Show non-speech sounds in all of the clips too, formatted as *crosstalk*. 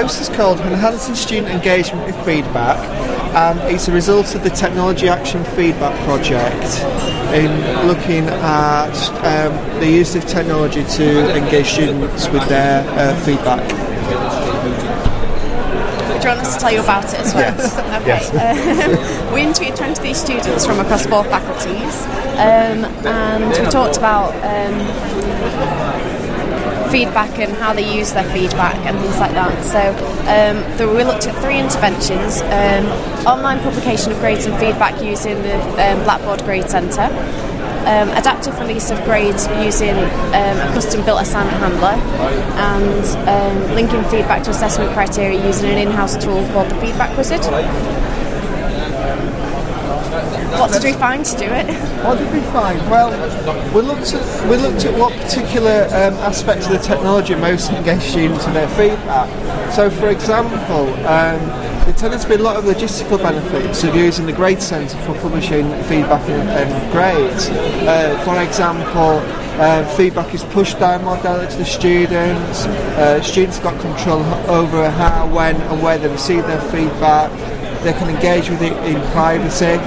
post is called Enhancing Student Engagement with Feedback, and it's a result of the Technology Action Feedback Project in looking at um, the use of technology to engage students with their uh, feedback. Do you want us to tell you about it as well? Yes. *laughs* Okay. *laughs* Um, we interviewed 20 students from across four faculties, um, and we talked about um, feedback and how they use their feedback and things like that. So um, the, we looked at three interventions: um, online publication of grades and feedback using the um, Blackboard Grade Centre. Um, adaptive release of grades using um, a custom-built assignment handler, and um, linking feedback to assessment criteria using an in-house tool called the Feedback Wizard. What did we find to do it? What did we find? Well, we looked at we looked at what particular um, aspects of the technology most engaged students in their feedback. So, for example, um, there tended to be a lot of logistical benefits of using the Grade Centre for publishing feedback and, and grades. Uh, for example, uh, feedback is pushed down more directly to the students. Uh, students have got control over how, when, and where they receive their feedback. They can engage with it in privacy.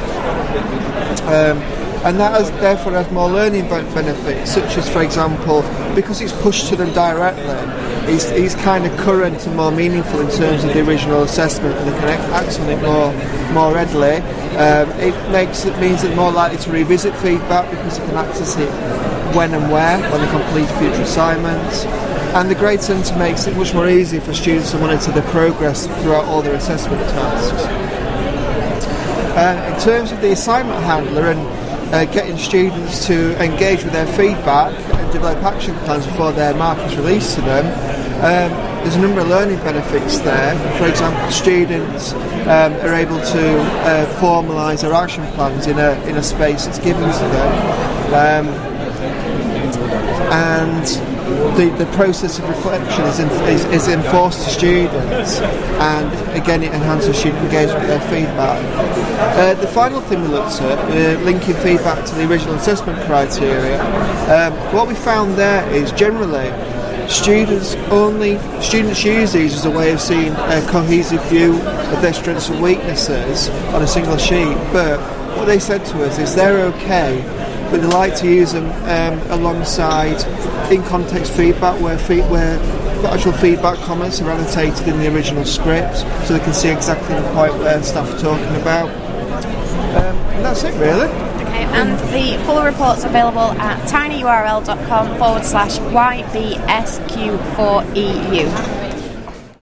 Um, and that has, therefore has more learning benefits, such as, for example, because it's pushed to them directly, it's, kind of current and more meaningful in terms of the original assessment, and they can act on it more more readily. Um, it makes it means they're more likely to revisit feedback because they can access it when and where when they complete future assignments. And the Grade Centre makes it much more easy for students to monitor their progress throughout all their assessment tasks. Uh, in terms of the assignment handler and uh, getting students to engage with their feedback and develop action plans before their mark is released to them, um, there's a number of learning benefits there. For example, students um, are able to uh, formalise their action plans in a, in a space that's given to them. And the, the process of reflection is, in, is, is enforced to students and again it enhances student engagement with their feedback. Uh, the final thing we looked at, uh, linking feedback to the original assessment criteria, um, what we found there is generally students only students use these as a way of seeing a cohesive view of their strengths and weaknesses on a single sheet but what they said to us is they're okay but they like to use them um, alongside in context feedback where, fe- where actual feedback comments are annotated in the original script so they can see exactly the point where staff are talking about um, and that's it really Okay, and the full report's available at tinyurl.com forward slash YBSQ4EU.